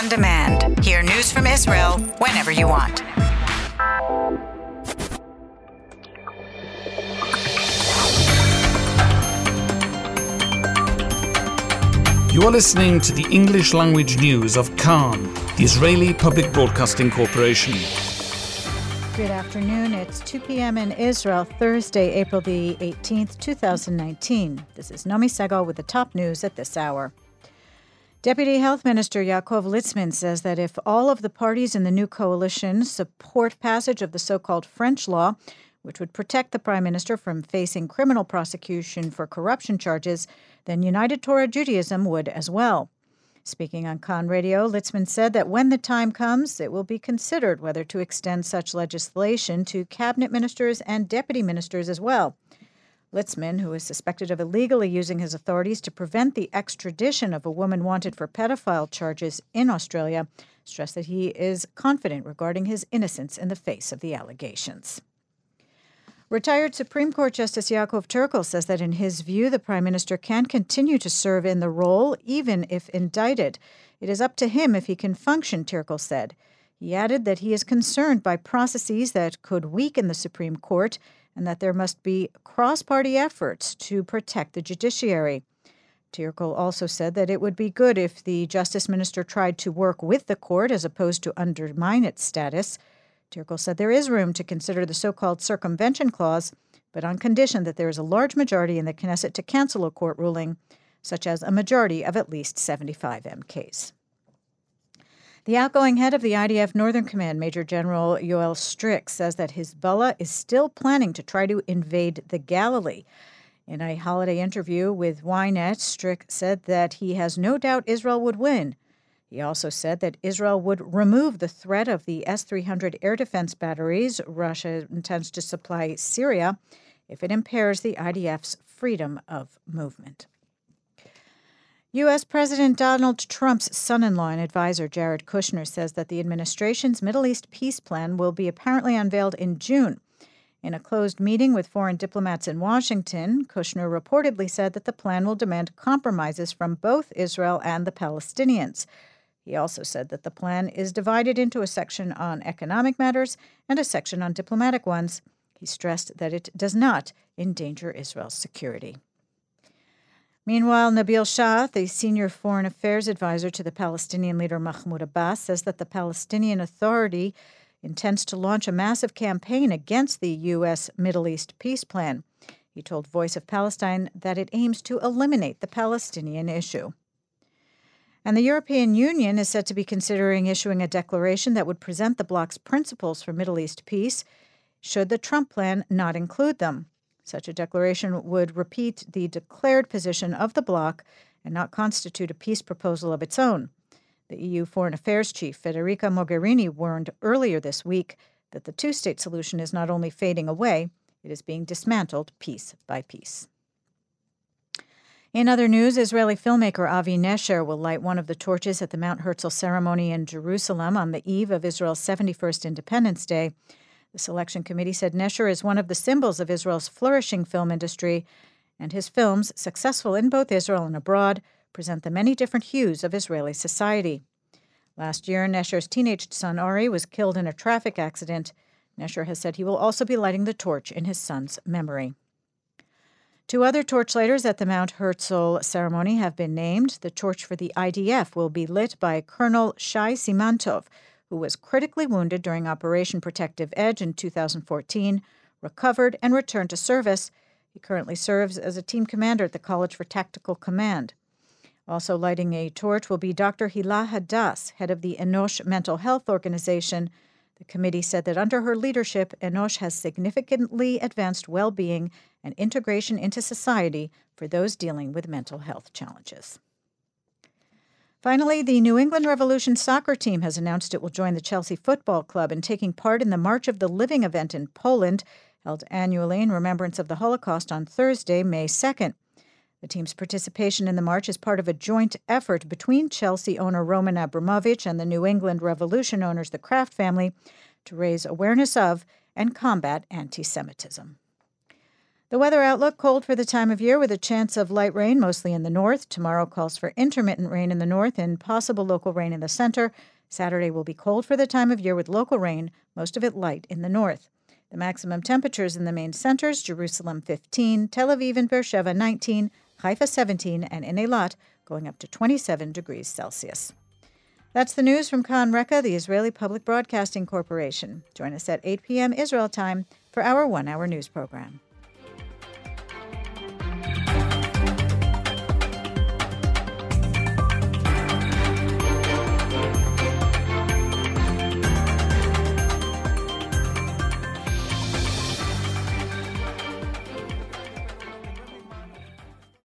on demand. Hear news from Israel whenever you want. You are listening to the English language news of Kan, the Israeli Public Broadcasting Corporation. Good afternoon. It's 2 p.m. in Israel, Thursday, April the 18th, 2019. This is Nomi Segal with the top news at this hour. Deputy Health Minister Yaakov Litzman says that if all of the parties in the new coalition support passage of the so called French law, which would protect the Prime Minister from facing criminal prosecution for corruption charges, then United Torah Judaism would as well. Speaking on Kan Radio, Litzman said that when the time comes, it will be considered whether to extend such legislation to cabinet ministers and deputy ministers as well. Litzman, who is suspected of illegally using his authorities to prevent the extradition of a woman wanted for pedophile charges in Australia, stressed that he is confident regarding his innocence in the face of the allegations. Retired Supreme Court Justice Yaakov Turkel says that, in his view, the Prime Minister can continue to serve in the role even if indicted. It is up to him if he can function, Turkel said. He added that he is concerned by processes that could weaken the Supreme Court and that there must be cross party efforts to protect the judiciary. Turkel also said that it would be good if the Justice Minister tried to work with the court as opposed to undermine its status. Turkel said there is room to consider the so called circumvention clause, but on condition that there is a large majority in the Knesset to cancel a court ruling, such as a majority of at least 75 MKs. The outgoing head of the IDF Northern Command, Major General Yoel Strick, says that Hezbollah is still planning to try to invade the Galilee. In a holiday interview with Ynet, Strick said that he has no doubt Israel would win, he also said that Israel would remove the threat of the S 300 air defense batteries Russia intends to supply Syria if it impairs the IDF's freedom of movement. U.S. President Donald Trump's son in law and advisor, Jared Kushner, says that the administration's Middle East peace plan will be apparently unveiled in June. In a closed meeting with foreign diplomats in Washington, Kushner reportedly said that the plan will demand compromises from both Israel and the Palestinians. He also said that the plan is divided into a section on economic matters and a section on diplomatic ones. He stressed that it does not endanger Israel's security. Meanwhile, Nabil Shaath, the senior foreign affairs advisor to the Palestinian leader Mahmoud Abbas, says that the Palestinian Authority intends to launch a massive campaign against the U.S. Middle East peace plan. He told Voice of Palestine that it aims to eliminate the Palestinian issue. And the European Union is said to be considering issuing a declaration that would present the bloc's principles for Middle East peace, should the Trump plan not include them. Such a declaration would repeat the declared position of the bloc and not constitute a peace proposal of its own. The EU Foreign Affairs Chief Federica Mogherini warned earlier this week that the two state solution is not only fading away, it is being dismantled piece by piece. In other news, Israeli filmmaker Avi Nesher will light one of the torches at the Mount Herzl ceremony in Jerusalem on the eve of Israel's 71st Independence Day. The selection committee said Nesher is one of the symbols of Israel's flourishing film industry, and his films, successful in both Israel and abroad, present the many different hues of Israeli society. Last year, Nesher's teenage son Ari was killed in a traffic accident. Nesher has said he will also be lighting the torch in his son's memory. Two other torchlighters at the Mount Herzl ceremony have been named. The torch for the IDF will be lit by Colonel Shai Simantov, who was critically wounded during Operation Protective Edge in 2014, recovered, and returned to service. He currently serves as a team commander at the College for Tactical Command. Also lighting a torch will be Dr. Hila Hadas, head of the Enosh Mental Health Organization. The committee said that under her leadership, Enosh has significantly advanced well being and integration into society for those dealing with mental health challenges. Finally, the New England Revolution soccer team has announced it will join the Chelsea Football Club in taking part in the March of the Living event in Poland, held annually in remembrance of the Holocaust on Thursday, May 2nd. The team's participation in the march is part of a joint effort between Chelsea owner Roman Abramovich and the New England Revolution owners, the Kraft family, to raise awareness of and combat anti Semitism. The weather outlook cold for the time of year with a chance of light rain mostly in the north. Tomorrow calls for intermittent rain in the north and possible local rain in the center. Saturday will be cold for the time of year with local rain, most of it light in the north. The maximum temperatures in the main centers Jerusalem 15, Tel Aviv and Beersheba 19, Haifa 17, and in Eilat going up to 27 degrees Celsius. That's the news from Kan Reka, the Israeli Public Broadcasting Corporation. Join us at 8 p.m. Israel time for our one hour news program.